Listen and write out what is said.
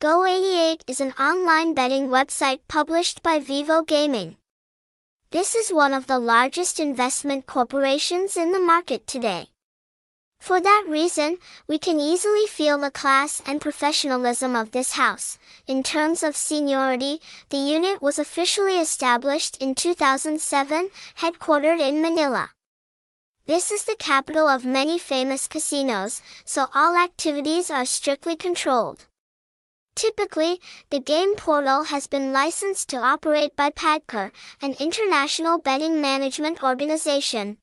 Go88 is an online betting website published by Vivo Gaming. This is one of the largest investment corporations in the market today. For that reason, we can easily feel the class and professionalism of this house. In terms of seniority, the unit was officially established in 2007, headquartered in Manila. This is the capital of many famous casinos, so all activities are strictly controlled. Typically, the game portal has been licensed to operate by PAGCOR, an international betting management organization.